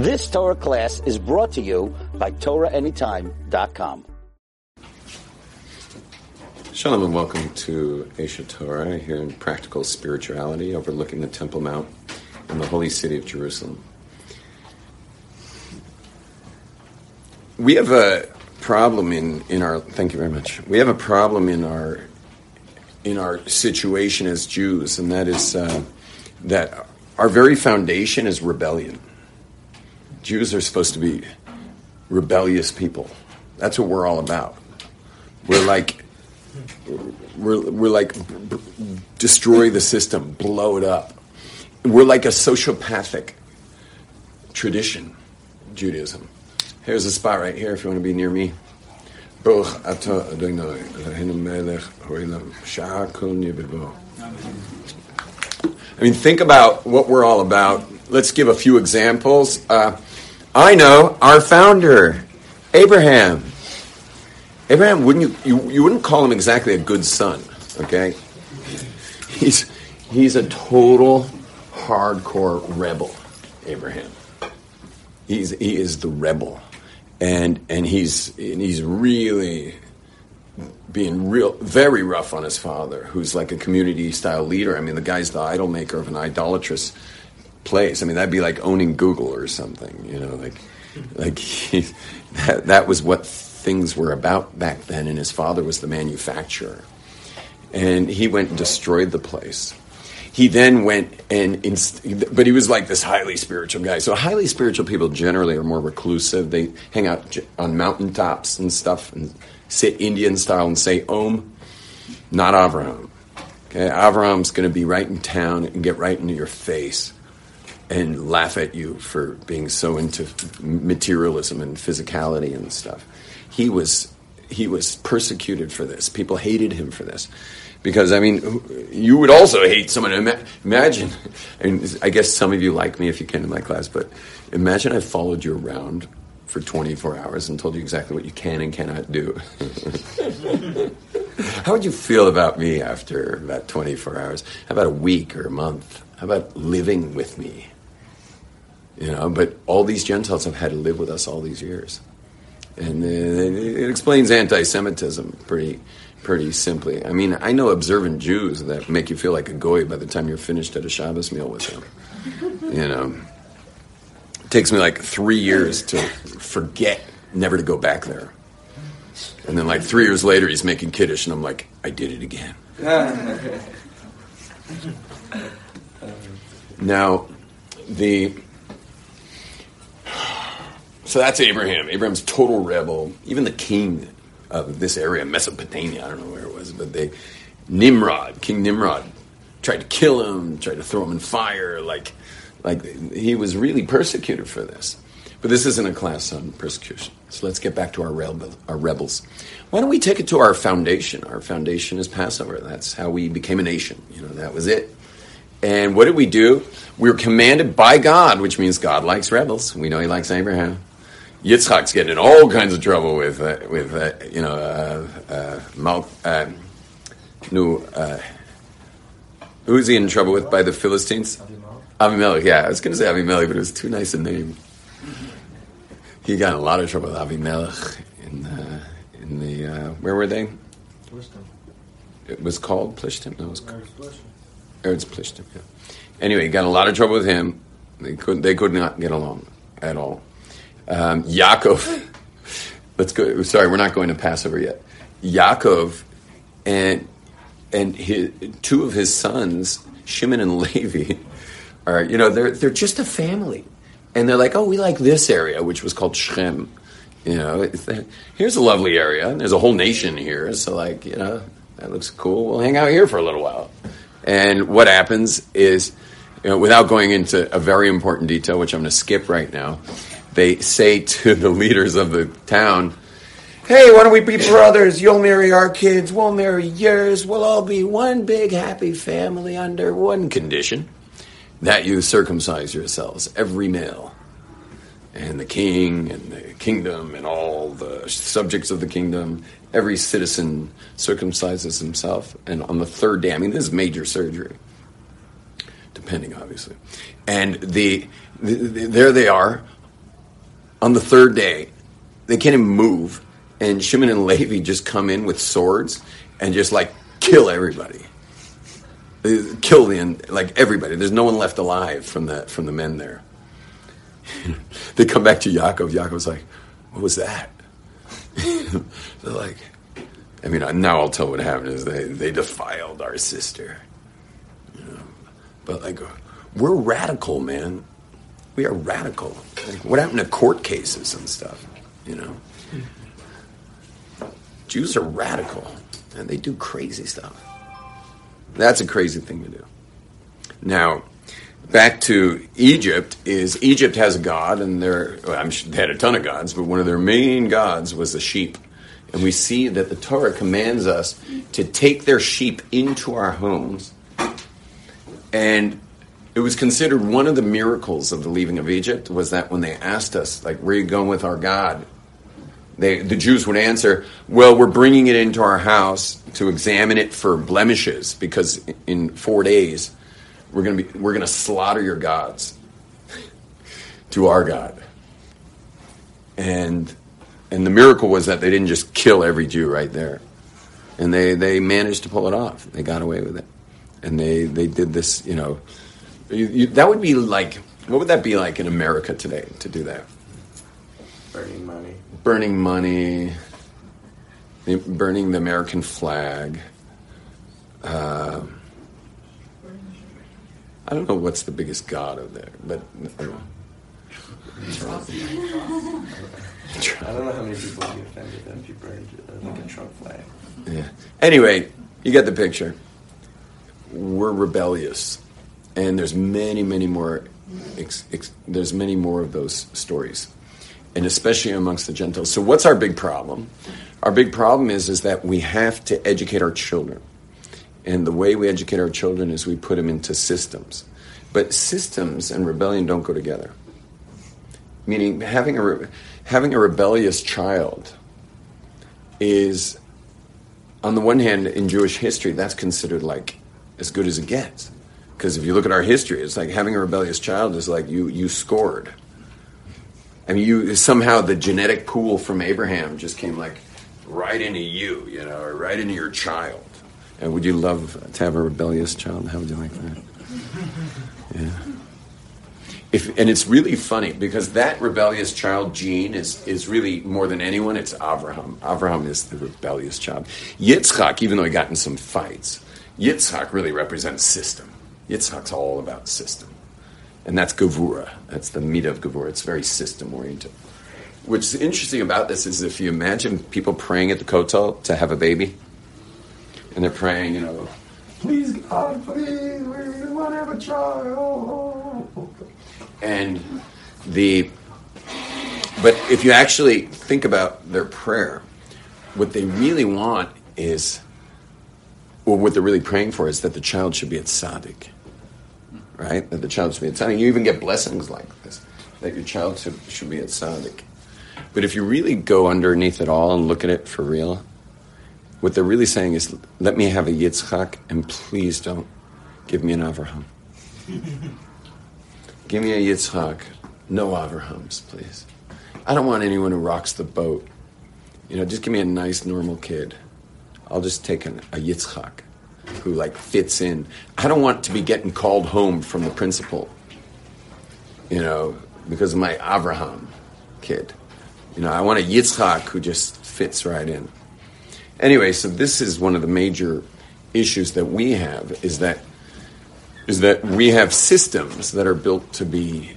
This Torah class is brought to you by TorahAnytime.com. Shalom and welcome to Aish HaTorah here in Practical Spirituality overlooking the Temple Mount in the holy city of Jerusalem. We have a problem in, in our thank you very much. We have a problem in our in our situation as Jews, and that is uh, that our very foundation is rebellion. Jews are supposed to be rebellious people. That's what we're all about. We're like we're, we're like destroy the system, blow it up. We're like a sociopathic tradition, Judaism. Here's a spot right here if you want to be near me. I mean, think about what we're all about. Let's give a few examples. Uh, I know our founder, Abraham. Abraham, wouldn't you, you, you wouldn't call him exactly a good son, okay? He's, he's a total hardcore rebel, Abraham. He's, he is the rebel. And, and he's, and he's really being real, very rough on his father, who's like a community style leader. I mean, the guy's the idol maker of an idolatrous place. I mean, that'd be like owning Google or something, you know, like, like he, that, that was what things were about back then. And his father was the manufacturer. And he went and destroyed the place. He then went and, inst- but he was like this highly spiritual guy. So highly spiritual people generally are more reclusive. They hang out on mountaintops and stuff and sit Indian style and say Om, not Avraham. Okay, Avraham's going to be right in town and get right into your face and laugh at you for being so into materialism and physicality and stuff. He was he was persecuted for this. People hated him for this. Because I mean, you would also hate someone. Imagine, I guess some of you like me if you came to my class, but imagine I followed you around for 24 hours and told you exactly what you can and cannot do. How would you feel about me after about 24 hours? How about a week or a month? How about living with me? You know, but all these Gentiles have had to live with us all these years. And it explains anti Semitism pretty, pretty simply. I mean, I know observant Jews that make you feel like a goy by the time you're finished at a Shabbos meal with them. You know, it takes me like three years to forget never to go back there. And then, like three years later, he's making kiddush, and I'm like, I did it again. now, the so that's Abraham. Abraham's total rebel. Even the king of this area, Mesopotamia, I don't know where it was, but they Nimrod, King Nimrod, tried to kill him, tried to throw him in fire. Like, like he was really persecuted for this. But this isn't a class on persecution. So let's get back to our, rebel, our rebels. Why don't we take it to our foundation? Our foundation is Passover. That's how we became a nation. You know, that was it. And what did we do? We were commanded by God, which means God likes rebels. We know He likes Abraham. Yitzchak's getting in all kinds of trouble with uh, with uh, you know uh, uh Mal, uh, no, uh, who's he in trouble with by the Philistines? Avimelech. Yeah, I was going to say Avimelech, but it was too nice a name. He got in a lot of trouble with Avimelech in the, in the where were they? Plishtim. It was called Plishtim. No, it was called Eretz Plishtim. Yeah. Anyway, got in a lot of trouble with him. They couldn't. they could not get along at all. Um, Yaakov, let's go. Sorry, we're not going to Passover yet. Yaakov and and his, two of his sons, Shimon and Levi, are you know they're they're just a family, and they're like, oh, we like this area, which was called Shechem. You know, here's a lovely area, there's a whole nation here, so like you know that looks cool. We'll hang out here for a little while. And what happens is, you know, without going into a very important detail, which I'm going to skip right now, they say to the leaders of the town, Hey, why don't we be brothers? You'll marry our kids, we'll marry yours. We'll all be one big happy family under one condition that you circumcise yourselves, every male. And the king and the kingdom and all the subjects of the kingdom, every citizen circumcises himself. And on the third day, I mean, this is major surgery, depending, obviously. And the, the, the there they are on the third day, they can't even move, and Shimon and Levi just come in with swords and just like kill everybody. Kill the like everybody. There's no one left alive from the from the men there. they come back to Yaakov. Yaakov's like, "What was that?" They're like, I mean, now I'll tell what happened is they, they defiled our sister. You know? But like, we're radical, man. We are radical. Like, what happened to court cases and stuff? You know, Jews are radical and they do crazy stuff. That's a crazy thing to do. Now, back to Egypt is Egypt has a god, and they're, well, I'm sure they had a ton of gods, but one of their main gods was the sheep. And we see that the Torah commands us to take their sheep into our homes. And it was considered one of the miracles of the leaving of Egypt was that when they asked us, like, where are you going with our God? They, the Jews would answer, well, we're bringing it into our house to examine it for blemishes because in four days we're going to be we're going to slaughter your gods to our God. And and the miracle was that they didn't just kill every Jew right there. And they, they managed to pull it off. They got away with it. And they, they did this, you know. You, you, that would be like, what would that be like in America today to do that? Burning money. Burning money, burning the American flag. Uh, I don't know what's the biggest god of there, but I don't know. I don't know how many people would be offended if you burned uh, like a Trump flag. Yeah. Anyway, you get the picture. We're rebellious, and there's many, many more. Ex, ex, there's many more of those stories, and especially amongst the Gentiles. So, what's our big problem? Our big problem is is that we have to educate our children, and the way we educate our children is we put them into systems. But systems and rebellion don't go together. Meaning, having a re- having a rebellious child is, on the one hand, in Jewish history, that's considered like as good as it gets. Because if you look at our history, it's like having a rebellious child is like you you scored. I mean, you somehow the genetic pool from Abraham just came like right into you, you know, or right into your child. And would you love to have a rebellious child? How would you like that? Yeah. If, and it's really funny because that rebellious child gene is, is really more than anyone, it's Abraham. Abraham is the rebellious child. Yitzchak, even though he got in some fights, Yitzchak really represents system. Yitzchak's all about system. And that's Gavura. That's the meat of Gavura. It's very system oriented. What's interesting about this is if you imagine people praying at the Kotel to have a baby, and they're praying, you know, please God, please, we want to have a child. And the, but if you actually think about their prayer, what they really want is, or what they're really praying for is that the child should be at tzaddik, right? That the child should be at tzaddik. You even get blessings like this, that your child should, should be a tzaddik. But if you really go underneath it all and look at it for real, what they're really saying is, let me have a Yitzchak and please don't give me an Avraham. give me a Yitzchak, no Avrahams, please. I don't want anyone who rocks the boat. You know, just give me a nice, normal kid. I'll just take an, a Yitzchak who like fits in. I don't want to be getting called home from the principal, you know, because of my Avraham kid. You know, I want a Yitzchak who just fits right in. Anyway, so this is one of the major issues that we have is that is that we have systems that are built to be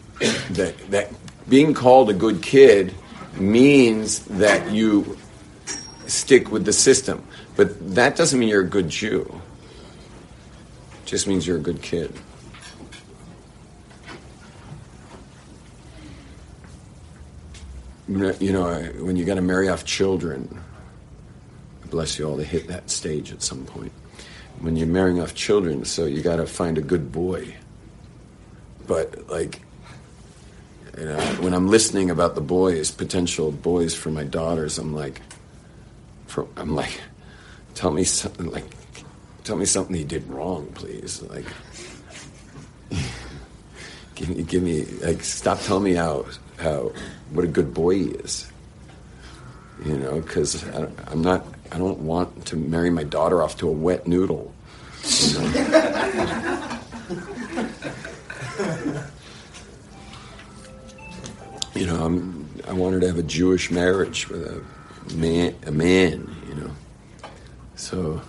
that that being called a good kid means that you stick with the system. But that doesn't mean you're a good Jew. Just means you're a good kid. You know, when you got to marry off children, bless you all to hit that stage at some point. When you're marrying off children, so you got to find a good boy. But like, you know, when I'm listening about the boys, potential boys for my daughters, I'm like, for, I'm like, tell me something like, tell me something he did wrong, please. Like, give me, give me, like, stop telling me how how what a good boy he is. You know, because I'm not. I don't want to marry my daughter off to a wet noodle. You know? you know, I'm, I wanted to have a Jewish marriage with a man, a man, you know. So,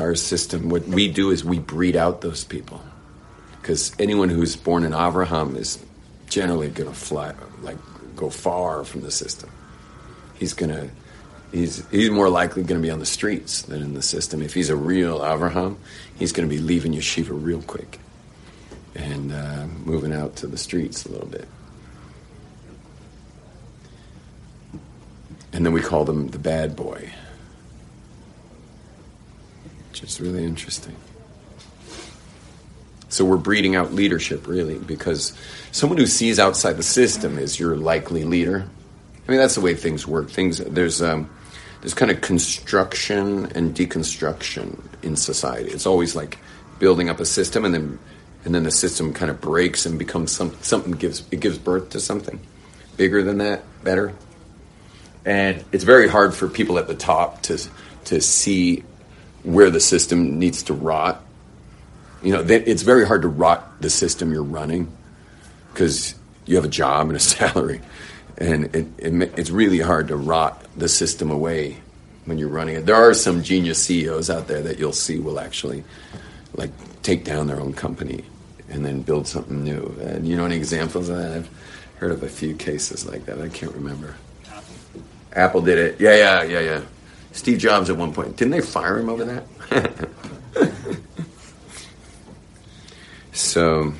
our system, what we do is we breed out those people. Because anyone who's born in Avraham is generally going to fly, like, go far from the system. He's going to, he's, he's more likely going to be on the streets than in the system. If he's a real Avraham, he's going to be leaving yeshiva real quick and uh, moving out to the streets a little bit. And then we call them the bad boy, which is really interesting. So we're breeding out leadership, really, because someone who sees outside the system is your likely leader. I mean, that's the way things work. Things there's um, there's kind of construction and deconstruction in society. It's always like building up a system and then and then the system kind of breaks and becomes some, something gives it gives birth to something bigger than that, better. And it's very hard for people at the top to to see where the system needs to rot. You know, it's very hard to rot the system you're running because you have a job and a salary, and it, it, it's really hard to rot the system away when you're running it. There are some genius CEOs out there that you'll see will actually like take down their own company and then build something new. And you know any examples of that? I've heard of a few cases like that. I can't remember. Apple, Apple did it. Yeah, yeah, yeah, yeah. Steve Jobs at one point. Didn't they fire him over that? so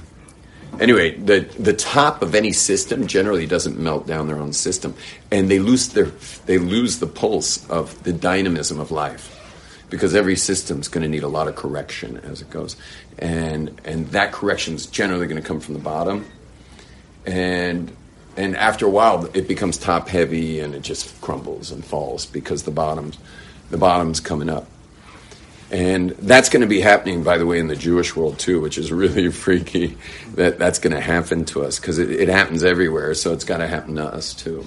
anyway, the the top of any system generally doesn't melt down their own system, and they lose their they lose the pulse of the dynamism of life because every system's going to need a lot of correction as it goes, and and that correction is generally going to come from the bottom, and and after a while it becomes top heavy and it just crumbles and falls because the bottom's the bottom's coming up. And that's going to be happening, by the way, in the Jewish world too, which is really freaky. That that's going to happen to us because it, it happens everywhere, so it's got to happen to us too.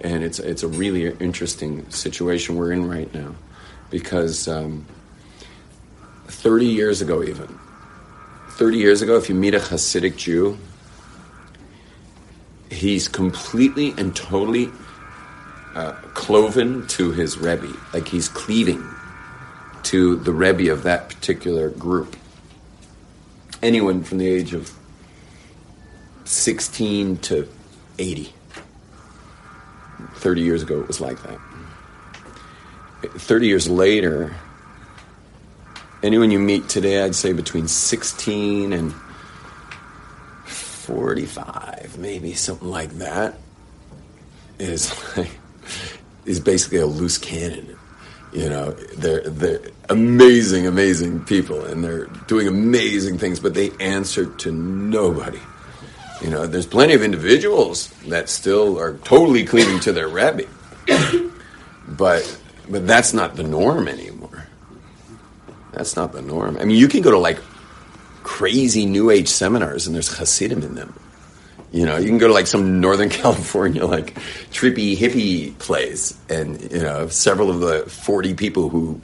And it's it's a really interesting situation we're in right now because um, 30 years ago, even 30 years ago, if you meet a Hasidic Jew, he's completely and totally uh, cloven to his Rebbe, like he's cleaving to the Rebbe of that particular group. Anyone from the age of 16 to 80. 30 years ago, it was like that. 30 years later, anyone you meet today, I'd say between 16 and 45, maybe something like that, is like, is basically a loose cannon. You know, they're they're amazing, amazing people, and they're doing amazing things, but they answer to nobody. You know, there's plenty of individuals that still are totally cleaving to their rabbi, but but that's not the norm anymore. That's not the norm. I mean, you can go to like crazy New Age seminars and there's Hasidim in them. You know, you can go to like some Northern California, like trippy hippie place, and you know, several of the forty people who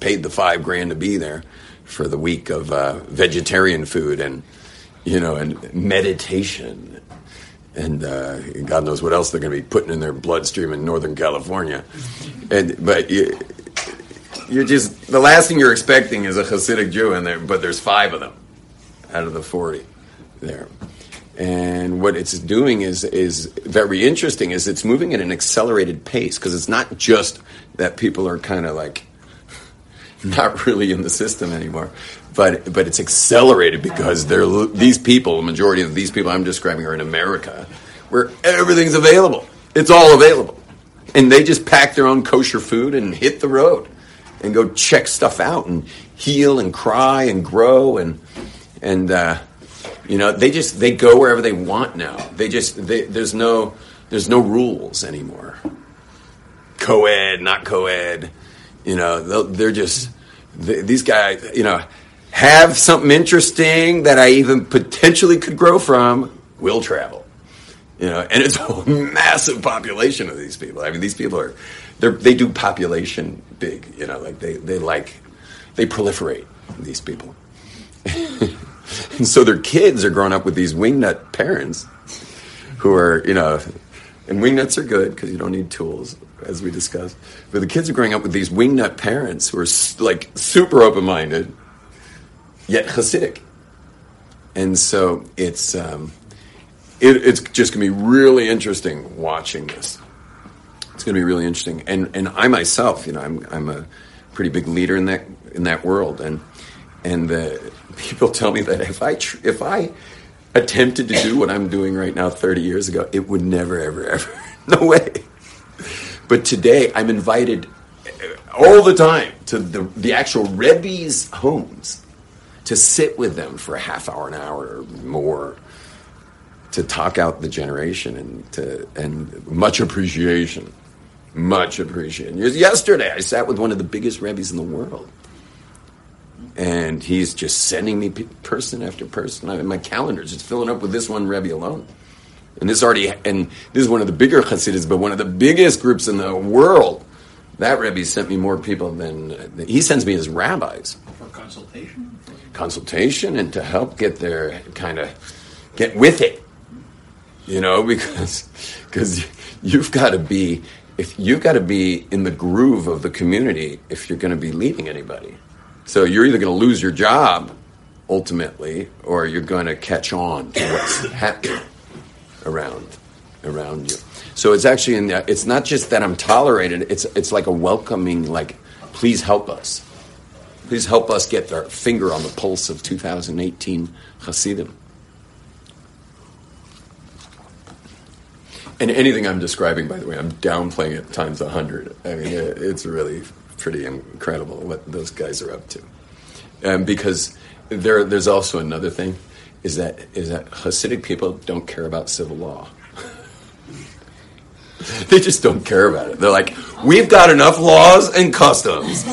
paid the five grand to be there for the week of uh, vegetarian food and you know, and meditation and uh, God knows what else they're going to be putting in their bloodstream in Northern California. And but you, you're just the last thing you're expecting is a Hasidic Jew in there, but there's five of them out of the forty there. And what it's doing is is very interesting. Is it's moving at an accelerated pace because it's not just that people are kind of like not really in the system anymore, but but it's accelerated because they're these people, the majority of these people I'm describing are in America, where everything's available. It's all available, and they just pack their own kosher food and hit the road, and go check stuff out and heal and cry and grow and and uh, you know they just they go wherever they want now. They just they, there's no there's no rules anymore. Co-ed, not co-ed. You know, they're just these guys. You know, have something interesting that I even potentially could grow from will travel. You know, and it's a massive population of these people. I mean, these people are they do population big. You know, like they they like they proliferate. These people, and so their kids are growing up with these wingnut parents who are you know, and wingnuts are good because you don't need tools as we discussed. But the kids are growing up with these wingnut parents who are like super open minded, yet Hasidic, and so it's. Um, it, it's just going to be really interesting watching this. Going to be really interesting, and and I myself, you know, I'm I'm a pretty big leader in that in that world, and and the people tell me that if I tr- if I attempted to do what I'm doing right now 30 years ago, it would never ever ever no way. But today, I'm invited all the time to the the actual Rebbe's homes to sit with them for a half hour, an hour or more to talk out the generation and to and much appreciation, much appreciation. Yesterday, I sat with one of the biggest rabbis in the world, and he's just sending me person after person. I mean, my calendar is just filling up with this one rebbe alone. And this already, and this is one of the bigger Hasidus, but one of the biggest groups in the world. That rebbe sent me more people than he sends me as rabbis for consultation. Consultation and to help get their kind of get with it you know, because because you've got to be if you've got to be in the groove of the community if you're going to be leading anybody. So you're either going to lose your job ultimately, or you're going to catch on to what's happening around around you. So it's actually in the, it's not just that I'm tolerated. It's it's like a welcoming, like please help us, please help us get our finger on the pulse of 2018 Hasidim. And anything I'm describing, by the way, I'm downplaying it times a hundred. I mean, it's really pretty incredible what those guys are up to. Um, because there, there's also another thing, is that is that Hasidic people don't care about civil law. they just don't care about it. They're like, we've got enough laws and customs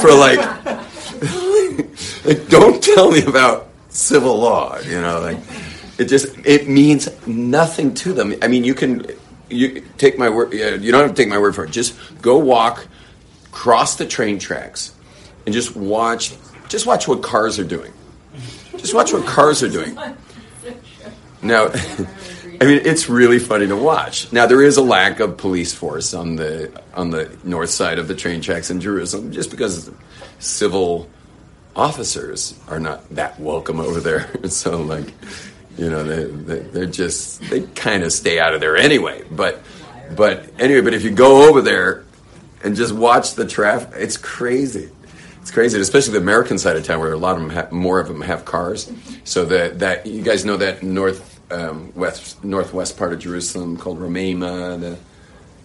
for like, like don't tell me about civil law. You know, like it just it means nothing to them. I mean, you can you take my word. You don't have to take my word for it. Just go walk, cross the train tracks, and just watch. Just watch what cars are doing. Just watch what cars are doing. Now, I mean, it's really funny to watch. Now, there is a lack of police force on the on the north side of the train tracks in Jerusalem, just because civil officers are not that welcome over there. so, like, you know, they, they they're just they kind of stay out of there anyway. But but anyway, but if you go over there and just watch the traffic, it's crazy. It's crazy, especially the American side of town where a lot of them have, more of them have cars. So that that you guys know that north um, west northwest part of Jerusalem called Romema, the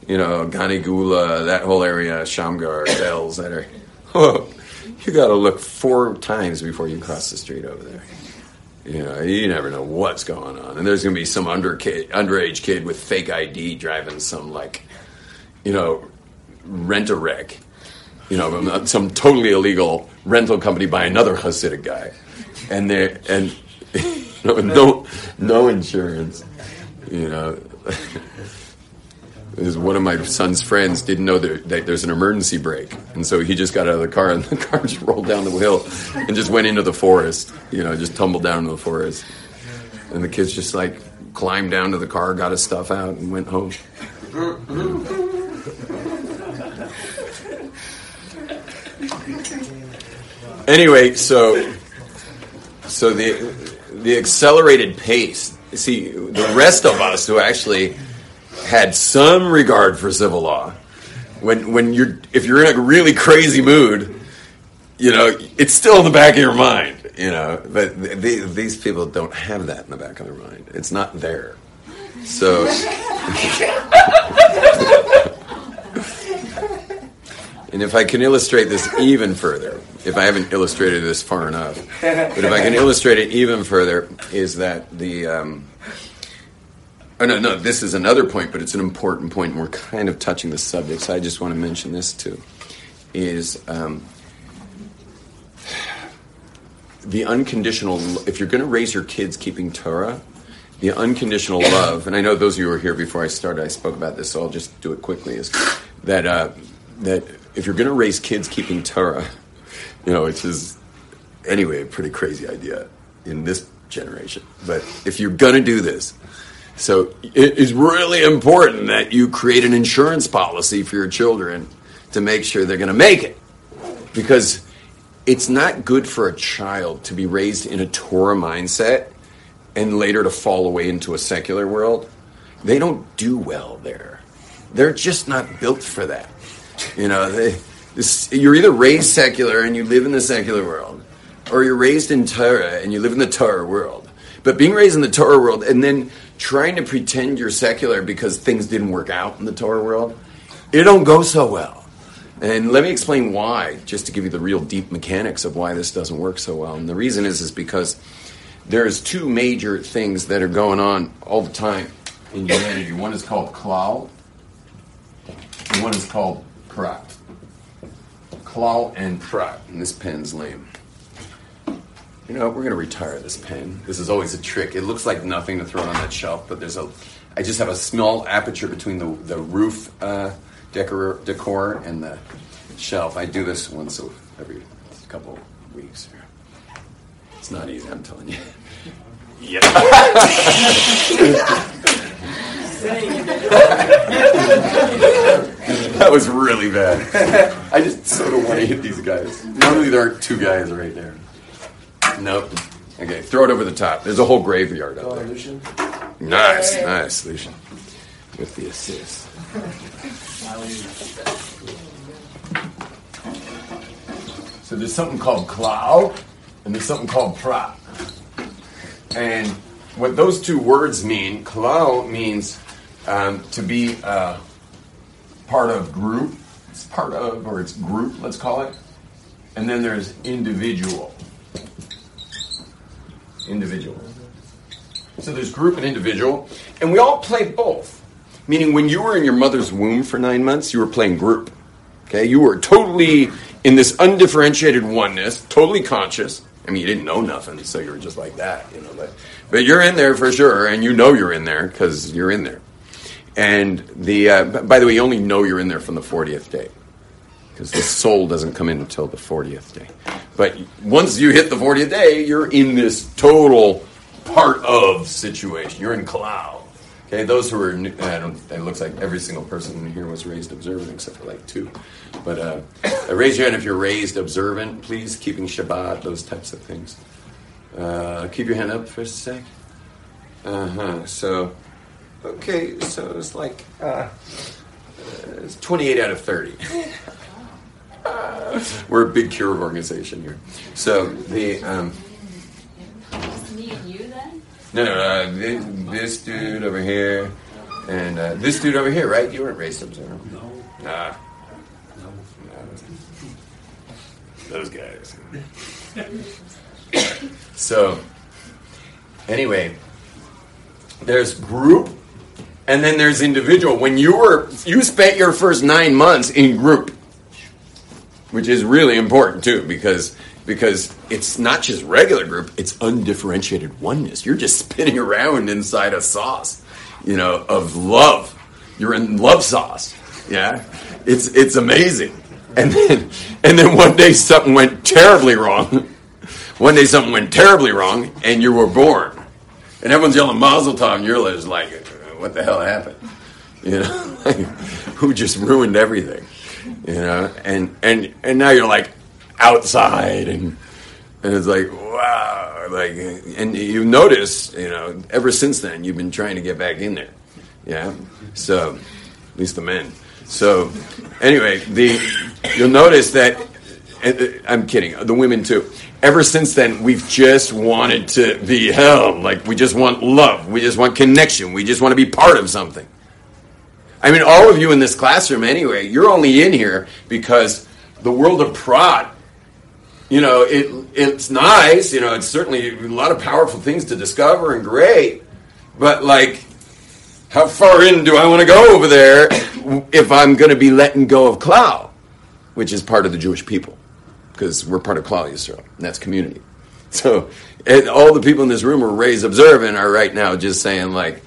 you know Ganei Geula, that whole area, Shamgar, Belz, that are. Oh, you got to look four times before you cross the street over there. You know, you never know what's going on, and there's going to be some under kid, underage kid with fake ID driving some like, you know, rent a wreck, you know, some totally illegal rental company by another Hasidic guy, and they and no no insurance, you know. is one of my son's friends didn't know that, that, there's an emergency brake, and so he just got out of the car, and the car just rolled down the hill and just went into the forest. You know, just tumbled down into the forest, and the kids just like climbed down to the car, got his stuff out, and went home. anyway, so so the the accelerated pace. See, the rest of us who actually had some regard for civil law. When when you're if you're in a really crazy mood, you know it's still in the back of your mind. You know, but these people don't have that in the back of their mind. It's not there. So. and if I can illustrate this even further, if I haven't illustrated this far enough, but if I can illustrate it even further, is that the um, Oh, no, no, this is another point, but it's an important point, and we're kind of touching the subject, so I just want to mention this too. Is um, the unconditional. If you're going to raise your kids keeping Torah, the unconditional love, and I know those of you who were here before I started, I spoke about this, so I'll just do it quickly. Is that uh, that if you're going to raise kids keeping Torah, you know, which is anyway a pretty crazy idea in this generation, but if you're going to do this, so it is really important that you create an insurance policy for your children to make sure they're going to make it, because it's not good for a child to be raised in a Torah mindset and later to fall away into a secular world, they don't do well there. They're just not built for that. You know, they, you're either raised secular and you live in the secular world, or you're raised in Torah and you live in the Torah world. But being raised in the Torah world and then trying to pretend you're secular because things didn't work out in the Torah world, it don't go so well. And let me explain why, just to give you the real deep mechanics of why this doesn't work so well. And the reason is is because there's two major things that are going on all the time in humanity. One is called klal, and one is called prat. Klal and prat. And this pen's lame. You know, we're going to retire this pen. This is always a trick. It looks like nothing to throw it on that shelf, but there's a. I just have a small aperture between the the roof uh, decor decor and the shelf. I do this once every couple weeks. It's not easy, I'm telling you. Yeah. that was really bad. I just sort of want to hit these guys. Normally there aren't two guys right there. Nope. Okay, throw it over the top. There's a whole graveyard out there. Nice, nice, Lucian. With the assist. So there's something called klal, and there's something called prat. And what those two words mean, klal means um, to be uh, part of group. It's part of, or it's group, let's call it. And then there's individual. Individual. So there's group and individual. And we all play both. Meaning when you were in your mother's womb for nine months, you were playing group. Okay? You were totally in this undifferentiated oneness, totally conscious. I mean, you didn't know nothing, so you were just like that, you know. But, but you're in there for sure, and you know you're in there because you're in there. And the uh, by the way, you only know you're in there from the 40th day because the soul doesn't come in until the 40th day. But once you hit the 40th day, you're in this total part of situation. You're in klal. Okay, those who are, it looks like every single person in here was raised observant except for like two. But uh, raise your hand if you're raised observant, please, keeping Shabbat, those types of things. Uh, keep your hand up for a sec. Uh huh. So, okay, so it's like, uh, it's 28 out of 30. We're a big kiruv organization here. So, the. Um, me and you then? No, no, uh, this, this dude over here, and uh, this dude over here, right? You weren't raised observant. No. Nah. No. Those guys. so, anyway, there's group, and then there's individual. When you were, you spent your first nine months in group, which is really important too, because because it's not just regular group, it's undifferentiated oneness. You're just spinning around inside a sauce, you know, of love. You're in love sauce. Yeah. It's it's amazing. And then and then one day something went terribly wrong. One day something went terribly wrong and you were born. And everyone's yelling Mazel Tov and you're like, what the hell happened? You know, who just ruined everything? You know, and and and now you're like, outside and and it's like wow like and you notice you know ever since then you've been trying to get back in there yeah? So at least the men. So anyway the you'll notice that uh, i'm kidding the women too. Ever since then we've just wanted to be held. Like we just want love. We just want connection. We just want to be part of something i mean all of you in this classroom anyway you're only in here because the world of prat you know, it it's nice. You know, it's certainly a lot of powerful things to discover and great. But like, how far in do I want to go over there if I'm going to be letting go of Klal, which is part of the Jewish people, because we're part of Klal Yisrael, and that's community. So all the people in this room are raised observant are right now just saying like,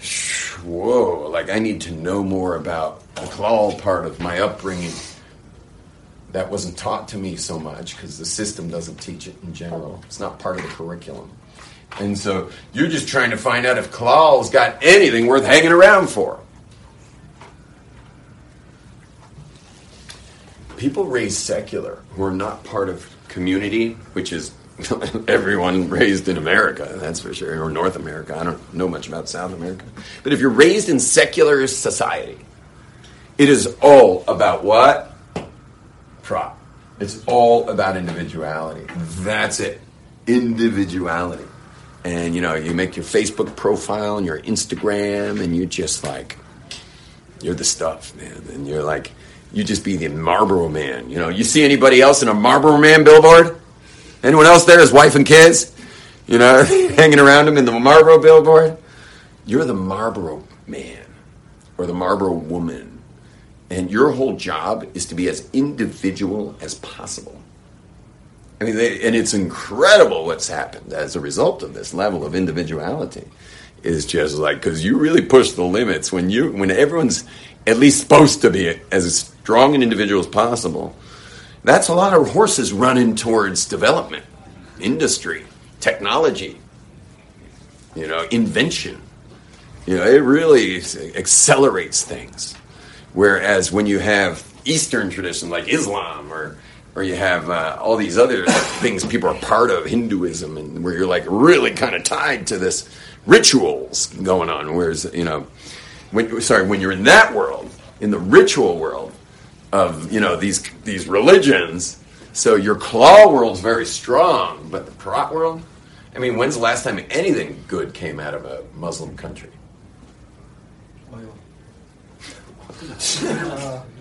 "Shh, whoa, like I need to know more about the klal part of my upbringing. That wasn't taught to me so much because the system doesn't teach it in general. It's not part of the curriculum. And so you're just trying to find out if Klal's got anything worth hanging around for. People raised secular who are not part of community, which is everyone raised in America, that's for sure, or North America. I don't know much about South America. But if you're raised in secular society, it is all about what? Prat. It's all about individuality. That's it. Individuality. And you know, you make your Facebook profile and your Instagram, and you're just like, you're the stuff, man. And you're like, you just be the Marlboro man. You know, you see anybody else in a Marlboro man billboard? Anyone else there? His wife and kids? You know, hanging around him in the Marlboro billboard? You're the Marlboro man or the Marlboro woman. And your whole job is to be as individual as possible. I mean, they, and it's incredible what's happened as a result of this level of individuality. Is just like because you really push the limits when you when everyone's at least supposed to be as strong an individual as possible. That's a lot of horses running towards development, industry, technology, you know, invention. You know, it really accelerates things. Whereas when you have Eastern tradition like Islam or or you have uh, all these other things people are part of Hinduism and where you're like really kind of tied to this rituals going on. Whereas you know, when, sorry, when you're in that world, in the ritual world of you know these these religions, so your klal world's very strong, but the prot world. I mean, when's the last time anything good came out of a Muslim country? Well.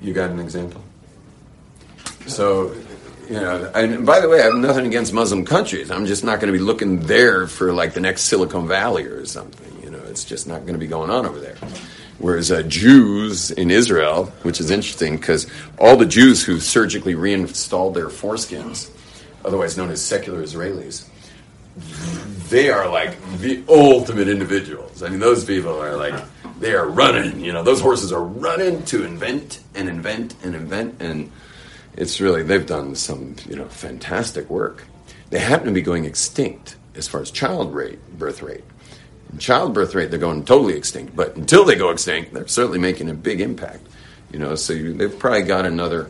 You got an example? So, you know, and by the way, I have nothing against Muslim countries. I'm just not going to be looking there for like the next Silicon Valley or something. It's just not going to be going on over there. Whereas uh, Jews in Israel, which is interesting because all the Jews who surgically reinstalled their foreskins, otherwise known as secular Israelis, they are like the ultimate individuals. I mean, those people are like, they are running, you know, those horses are running to invent and invent and invent. And it's really, they've done some, you know, fantastic work. They happen to be going extinct as far as child rate, birth rate. In child birth rate, they're going totally extinct. But until they go extinct, they're certainly making a big impact. You know, so you, they've probably got another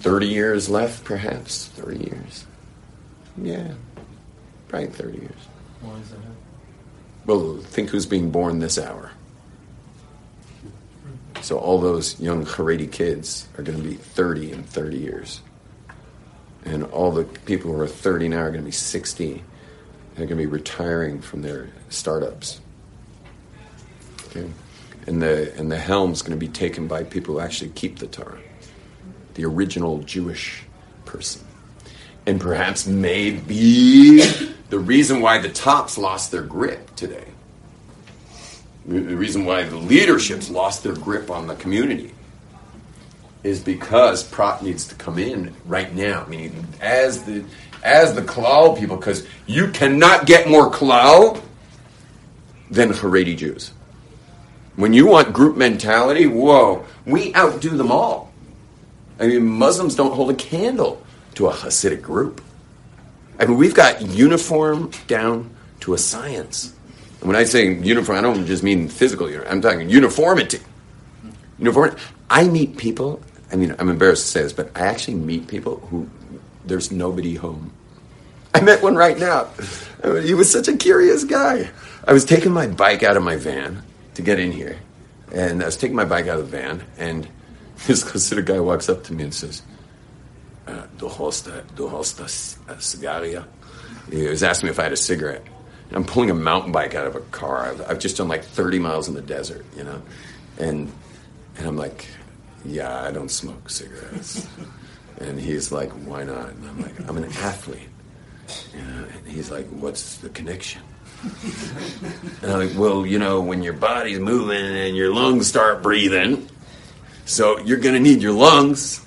30 years left, perhaps. 30 years. Yeah, probably 30 years. Why is that? Well, think who's being born this hour. So all those young Haredi kids are going to be 30 in 30 years. And all the people who are 30 now are going to be 60. They're going to be retiring from their startups. Okay? And the, and the helm's going to be taken by people who actually keep the Torah, the original Jewish person. And perhaps maybe the reason why the tops lost their grip today, the reason why the leaderships lost their grip on the community, is because Prot needs to come in right now. Meaning, as the as the Klal people, because you cannot get more Klal than Haredi Jews. When you want group mentality, whoa, we outdo them all. I mean, Muslims don't hold a candle to a Hasidic group. I mean, we've got uniform down to a science. And when I say uniform, I don't just mean physical uniform. I'm talking uniformity. Uniform. I meet people. I mean, I'm embarrassed to say this, but I actually meet people who there's nobody home. I met one right now. He was such a curious guy. I was taking my bike out of my van to get in here, and I was taking my bike out of the van, and this Hasidic guy walks up to me and says, uh, "Du hast a, du hast a, c- a cigaria?" He was asking me if I had a cigarette. I'm pulling a mountain bike out of a car. I've, I've just done like 30 miles in the desert, you know, and and I'm like, "Yeah, I don't smoke cigarettes." and he's like, "Why not?" And I'm like, "I'm an athlete." And he's like, "What's the connection?" and I'm like, "Well, you know, when your body's moving and your lungs start breathing, So you're going to need your lungs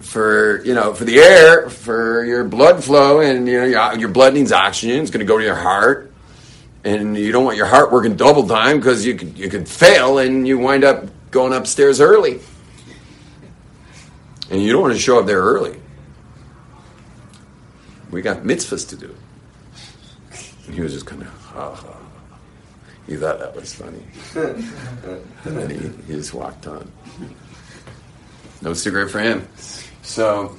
for you know for the air, for your blood flow, and you know your, your blood needs oxygen. It's going to go to your heart, and you don't want your heart working double time because you could you could fail and you wind up going upstairs early, and you don't want to show up there early. We got mitzvahs to do. And he was just kind of, ha ha. He thought that was funny. and then he, he just walked on. No cigarette for him. So,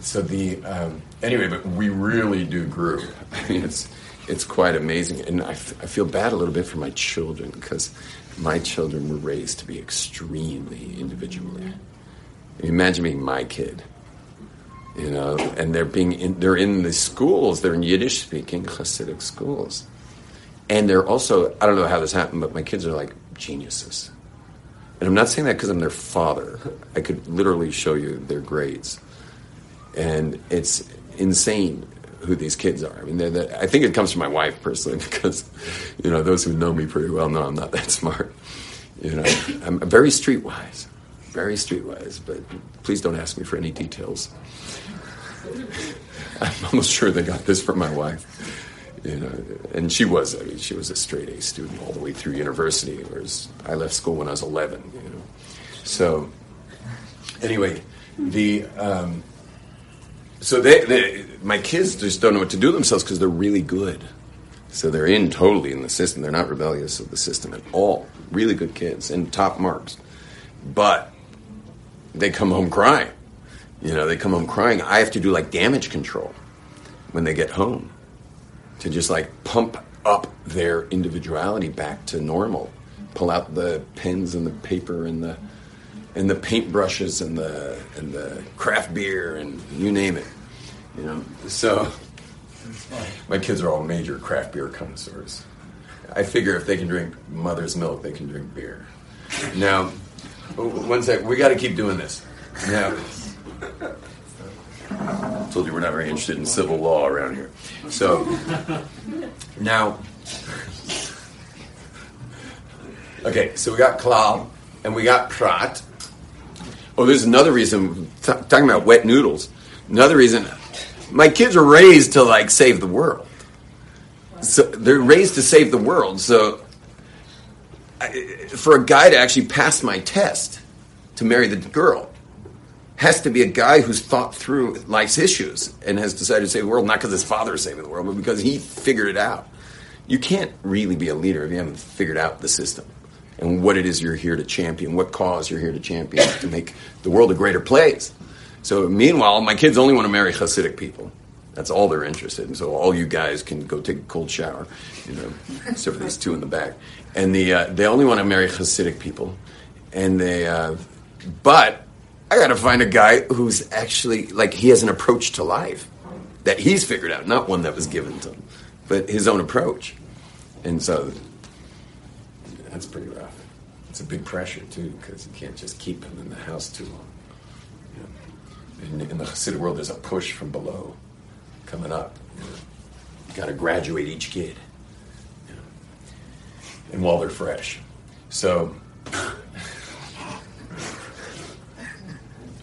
so the um, anyway, but we really do group. I mean, it's it's quite amazing, and I, f- I feel bad a little bit for my children because my children were raised to be extremely individually. Imagine being my kid, you know, and they're being in, they're in the schools. They're in Yiddish speaking Hasidic schools, and they're also I don't know how this happened, but my kids are like geniuses. And I'm not saying that because I'm their father. I could literally show you their grades. And it's insane who these kids are. I mean, they're, I think it comes from my wife personally because, you know, those who know me pretty well know I'm not that smart. You know, I'm very streetwise, very streetwise, but please don't ask me for any details. I'm almost sure they got this from my wife you know, and she was, I mean, she was a straight A student all the way through university, whereas I left school when I was 11, you know. So, anyway, the, um, so they, they, my kids just don't know what to do themselves because they're really good. So they're in totally in the system. They're not rebellious of the system at all. Really good kids and top marks. But they come home crying. You know, they come home crying. I have to do like damage control when they get home to just like pump up their individuality back to normal. Pull out the pens and the paper and the and the paintbrushes and the and the craft beer and you name it. You know, so my kids are all major craft beer connoisseurs. I figure if they can drink mother's milk, they can drink beer. Now, Oh, one sec, we got to keep doing this. Now, told you we're not very interested in civil law around here. So now, okay, so we got klal and we got prat. Oh, there's another reason. T- talking about wet noodles. Another reason. My kids are raised to like save the world. So they're raised to save the world. So For a guy to actually pass my test to marry the girl has to be a guy who's thought through life's issues and has decided to save the world, not because his father is saving the world, but because he figured it out. You can't really be a leader if you haven't figured out the system and what it is you're here to champion, what cause you're here to champion to make the world a greater place. So, meanwhile, my kids only want to marry Hasidic people. That's all they're interested in. So, all you guys can go take a cold shower, you know, except for these two in the back. And the, uh, they only want to marry Hasidic people. And they, uh, but I got to find a guy who's actually like he has an approach to life that he's figured out, not one that was given to him, but his own approach. And so that's pretty rough. It's a big pressure too because you can't just keep him in the house too long. In, in, the Hasidic world, there's a push from below coming up. You, know? you got to graduate each kid? And while they're fresh. So.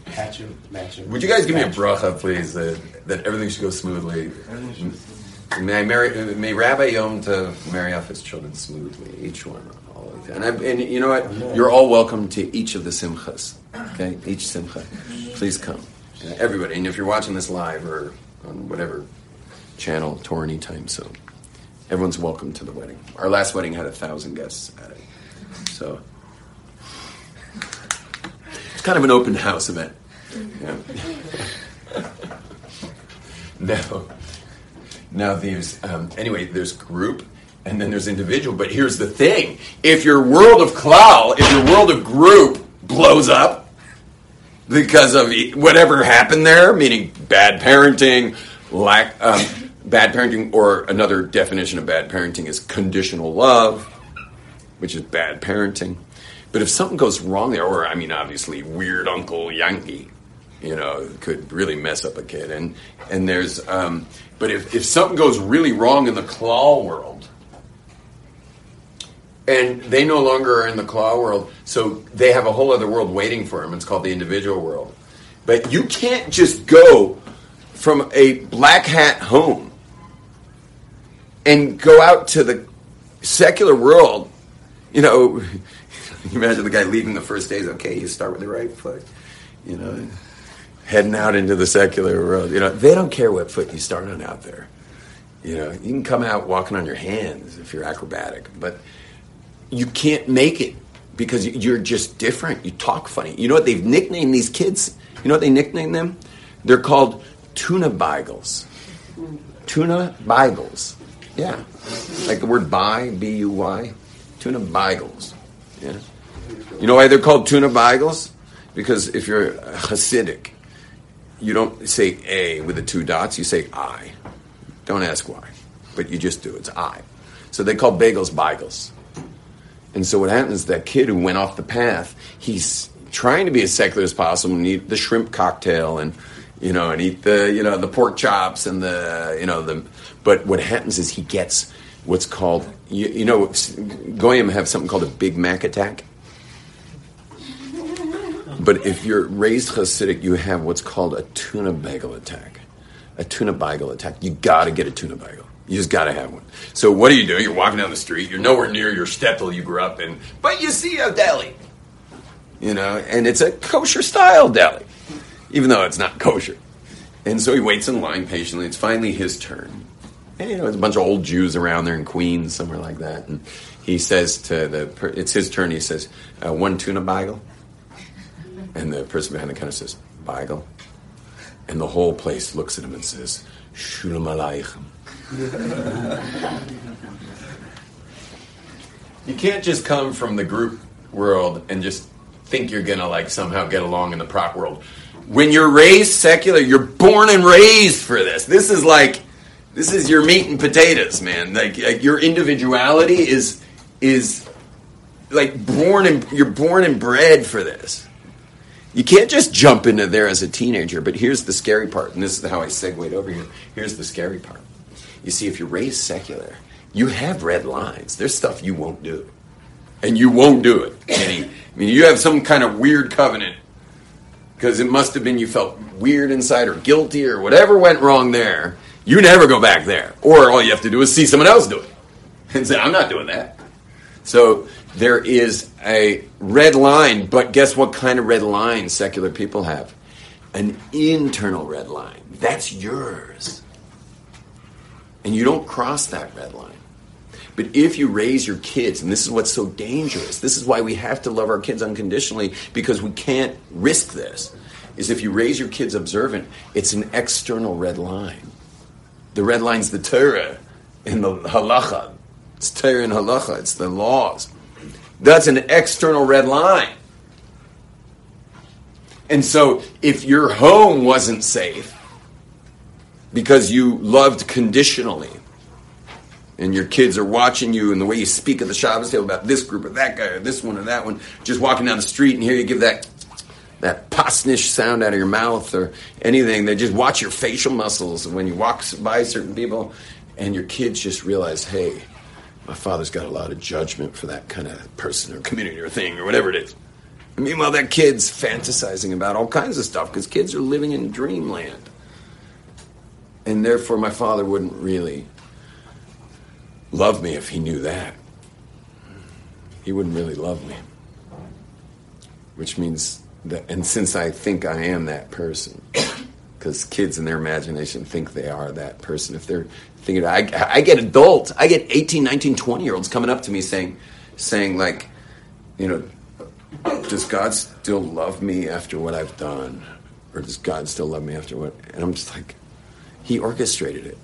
Catch him, match him. Would you guys give me a bracha, please, that, that everything should go smoothly? May I marry, may Rabbi Yom Tov marry off his children smoothly, each one. All of them. And, I, and you know what? You're all welcome to each of the simchas. Okay, each simcha. Please come, everybody. And if you're watching this live or on whatever channel, Torah anytime, so everyone's welcome to the wedding. Our last wedding had a thousand guests at it, so it's kind of an open house event. Yeah. now, now there's um, anyway. There's group, and then there's individual. But here's the thing: if your world of klal, if your world of group blows up because of whatever happened there, meaning bad parenting, lack, um, bad parenting, or another definition of bad parenting is conditional love, which is bad parenting. But if something goes wrong there, or I mean, obviously, weird Uncle Yankee, you know, could really mess up a kid. And and there's, um, but if, if something goes really wrong in the klal world, and they no longer are in the klal world, so they have a whole other world waiting for them. It's called the individual world. But you can't just go from a black hat home and go out to the secular world. You know, imagine the guy leaving the first days. Okay, you start with the right foot. You know, heading out into the secular world. You know, they don't care what foot you start on out there. You know, you can come out walking on your hands if you're acrobatic, but you can't make it because you're just different. You talk funny. You know what they've nicknamed these kids? You know what they nicknamed them? They're called tuna beigels. Tuna beigels. Yeah. Like the word buy, B U Y. Tuna beigels. Yeah. You know why they're called tuna beigels? Because if you're Hasidic, you don't say A with the two dots, you say I. Don't ask why, but you just do. It's I. So they call bagels beigels. And so what happens, that kid who went off the path, he's trying to be as secular as possible and eat the shrimp cocktail and, you know, and eat the, you know, the pork chops and the, you know, the, but what happens is he gets what's called, you, you know, Goyim have something called a Big Mac attack. But if you're raised Hasidic, you have what's called a tuna bagel attack. A tuna bagel attack. You gotta get a tuna bagel. You just gotta have one. So what do you do? You're walking down the street. You're nowhere near your shtetl you grew up in, but you see a deli. You know, and it's a kosher style deli, even though it's not kosher. And so he waits in line patiently. It's finally his turn. And you know, there's a bunch of old Jews around there in Queens, somewhere like that. And he says to the, it's his turn. He says, uh, "One tuna bagel." And the person behind the counter says, "Bagel." And the whole place looks at him and says, "Shalom aleichem." You can't just come from the group world and just think you're gonna like somehow get along in the prat world. When you're raised secular, you're born and raised for this. This is like this is your meat and potatoes, man. Like, like your individuality is is like born and you're born and bred for this. You can't just jump into there as a teenager. But here's the scary part, and this is how I segued over here. Here's the scary part. You see, if you're raised secular, you have red lines. There's stuff you won't do, and you won't do it. Any, I mean, you have some kind of weird covenant because it must have been you felt weird inside or guilty or whatever went wrong there. You never go back there, or all you have to do is see someone else do it and say, "I'm not doing that." So there is a red line, but guess what kind of red line secular people have? An internal red line. That's yours. And you don't cross that red line. But if you raise your kids, and this is what's so dangerous, this is why we have to love our kids unconditionally because we can't risk this, is if you raise your kids observant, it's an external red line. The red line's the Torah and the halacha. It's Torah and halacha, it's the laws. That's an external red line. And so if your home wasn't safe because you loved conditionally, and your kids are watching you and the way you speak at the Shabbos table about this group or that guy or this one or that one, just walking down the street and hear you give that that pasnish sound out of your mouth or anything, they just watch your facial muscles when you walk by certain people and your kids just realize, hey, my father's got a lot of judgment for that kind of person or community or thing or whatever it is. Meanwhile, that kid's fantasizing about all kinds of stuff because kids are living in dreamland. And therefore, my father wouldn't really love me if he knew that. He wouldn't really love me. Which means that, and since I think I am that person, because kids in their imagination think they are that person. If they're thinking, I, I get adults, I get 18, 19, 20 year olds coming up to me saying, saying like, you know, does God still love me after what I've done? Or does God still love me after what? And I'm just like, He orchestrated it.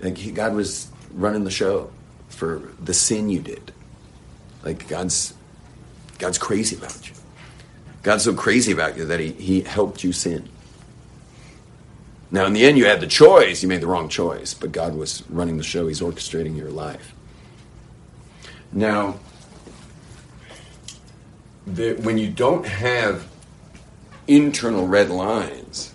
Like he, God was running the show for the sin you did. Like God's God's crazy about you. God's so crazy about you that he, he helped you sin. Now, in the end, you had the choice. You made the wrong choice, but God was running the show. He's orchestrating your life. Now, the, when you don't have internal red lines,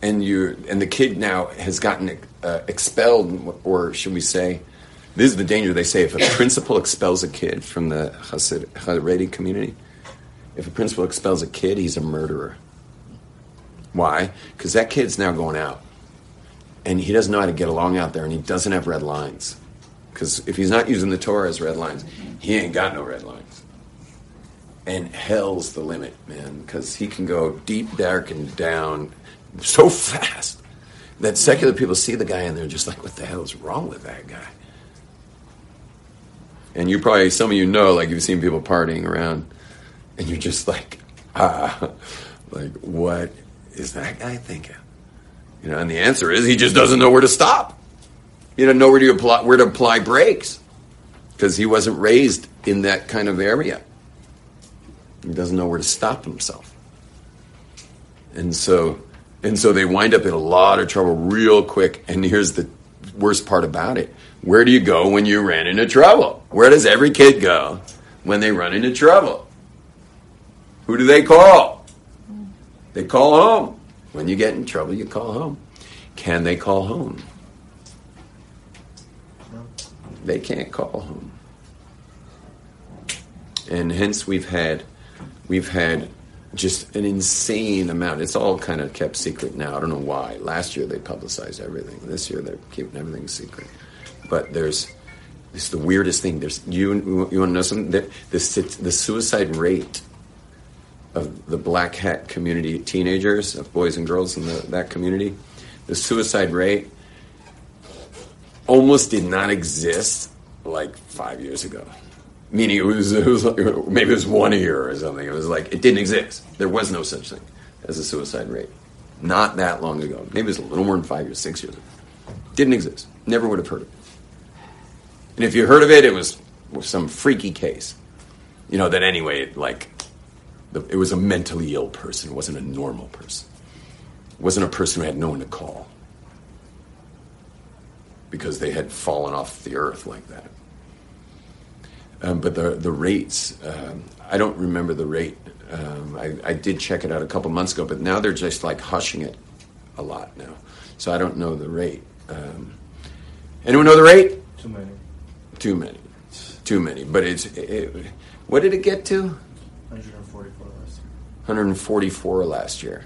and you and the kid now has gotten uh, expelled, or should we say, This is the danger. They say if a principal expels a kid from the Hasid, Haredi community, if a principal expels a kid, he's a murderer. Why? Because that kid's now going out. And he doesn't know how to get along out there, and he doesn't have red lines. Because if he's not using the Torah as red lines, he ain't got no red lines. And hell's the limit, man, because he can go deep, dark, and down so fast that secular people see the guy and they're just like, what the hell is wrong with that guy? And you probably, some of you know, like you've seen people partying around, and you're just like, ah, like, what is that guy thinking? You know, and the answer is he just doesn't know where to stop. He doesn't know where to apply, where to apply brakes because he wasn't raised in that kind of area. He doesn't know where to stop himself. And so, and so they wind up in a lot of trouble real quick. And here's the worst part about it. Where do you go when you ran into trouble? Where does every kid go when they run into trouble? Who do they call? They call home. When you get in trouble, you call home. Can they call home? They can't call home. And hence we've had we've had just an insane amount. It's all kind of kept secret now. I don't know why. Last year they publicized everything. This year they're keeping everything secret. But there's it's the weirdest thing. There's you you want to know something? The, the, the suicide rate of the black hat community, teenagers, of boys and girls in the, that community, the suicide rate almost did not exist like five years ago. Meaning it was, it was like, maybe it was one a year or something. It was like it didn't exist. There was no such thing as a suicide rate. Not that long ago. Maybe it was a little more than five years, six years ago. Didn't exist. Never would have heard of it. And if you heard of it, it was some freaky case. You know, that anyway, like, it was a mentally ill person. It wasn't a normal person. It wasn't a person who had no one to call because they had fallen off the earth like that. Um, but the the rates, um, I don't remember the rate. Um, I, I did check it out a couple months ago, but now they're just like hushing it a lot now. So I don't know the rate. Um, anyone know the rate? Too many. Too many, too many. But it's it, what did it get to? 144 last year. 144 last year.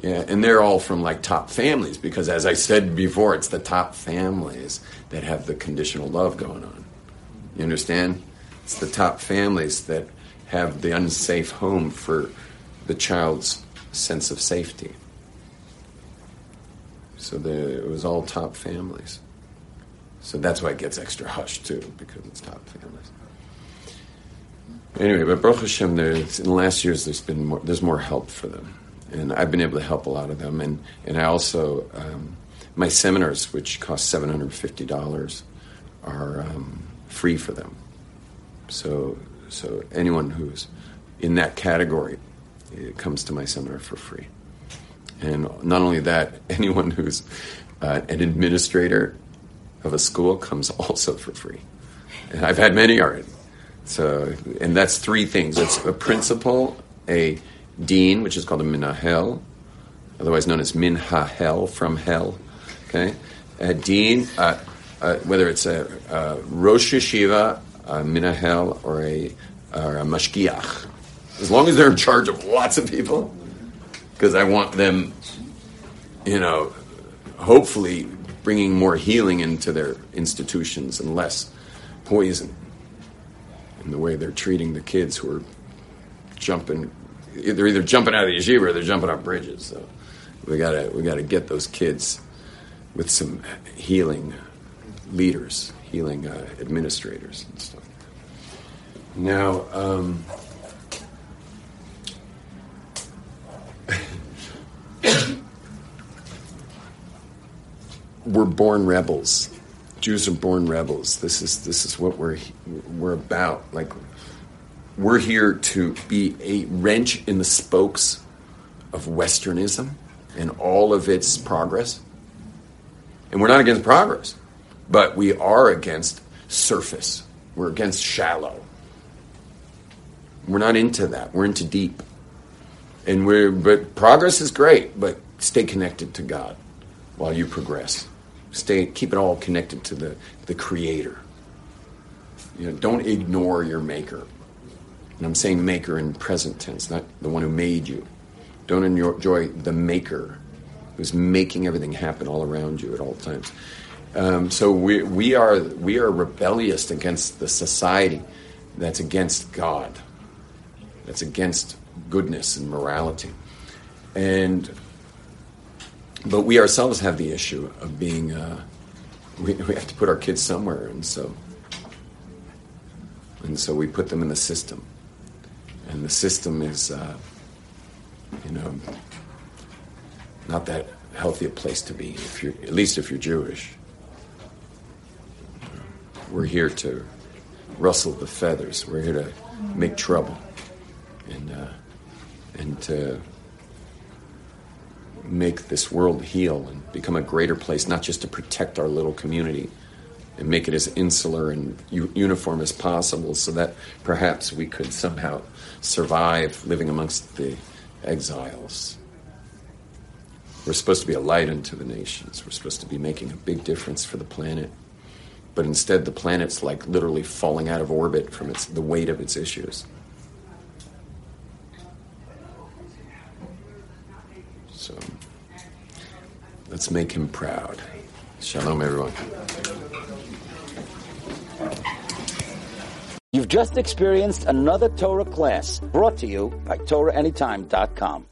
Yeah, and they're all from like top families because, as I said before, it's the top families that have the conditional love going on. You understand? It's the top families that have the unsafe home for the child's sense of safety. So the, it was all top families. So that's why it gets extra hushed too, because it's top families. Anyway, but Baruch Hashem, there's, in the last years, there's been more, there's more help for them, and I've been able to help a lot of them. And and I also um, my seminars, which cost seven hundred fifty dollars, are um, free for them. So so anyone who's in that category it comes to my seminar for free. And not only that, anyone who's uh, an administrator of a school comes also for free. And I've had many already. So, and that's three things. It's a principal, a dean, which is called a minahel, otherwise known as minhahel, from hell. Okay, a dean, uh, uh, whether it's a, a rosh yeshiva, a minahel, or a or a mashgiach, as long as they're in charge of lots of people, because I want them, you know, hopefully bringing more healing into their institutions and less poison in the way they're treating the kids who are jumping. They're either jumping out of the yeshiva or they're jumping off bridges. So we gotta we gotta get those kids with some healing leaders, healing uh, administrators and stuff. Now. Um, we're born rebels. Jews are born rebels. This is this is what we're we're about. Like we're here to be a wrench in the spokes of Westernism and all of its progress. And we're not against progress, but we are against surface. We're against shallow. We're not into that. We're into deep. And we're but progress is great, but stay connected to God while you progress. Stay, keep it all connected to the, the Creator. You know, don't ignore your Maker. And I'm saying Maker in present tense, not the one who made you. Don't enjoy the Maker who's making everything happen all around you at all times. Um, so we, we, are, we are rebellious against the society that's against God, that's against goodness and morality. And but we ourselves have the issue of being uh, we, we have to put our kids somewhere, and so and so we put them in the system, and the system is uh, you know not that healthy a place to be if you're at least if you're Jewish. We're here to rustle the feathers. We're here to make trouble, and uh, and to make this world heal and become a greater place, not just to protect our little community and make it as insular and u- uniform as possible, so that perhaps we could somehow survive living amongst the exiles. We're supposed to be a light unto the nations. We're supposed to be making a big difference for the planet. But instead, the planet's like literally falling out of orbit from its, the weight of its issues. So let's make him proud. Shalom, everyone. You've just experienced another Torah class brought to you by TorahAnytime.com.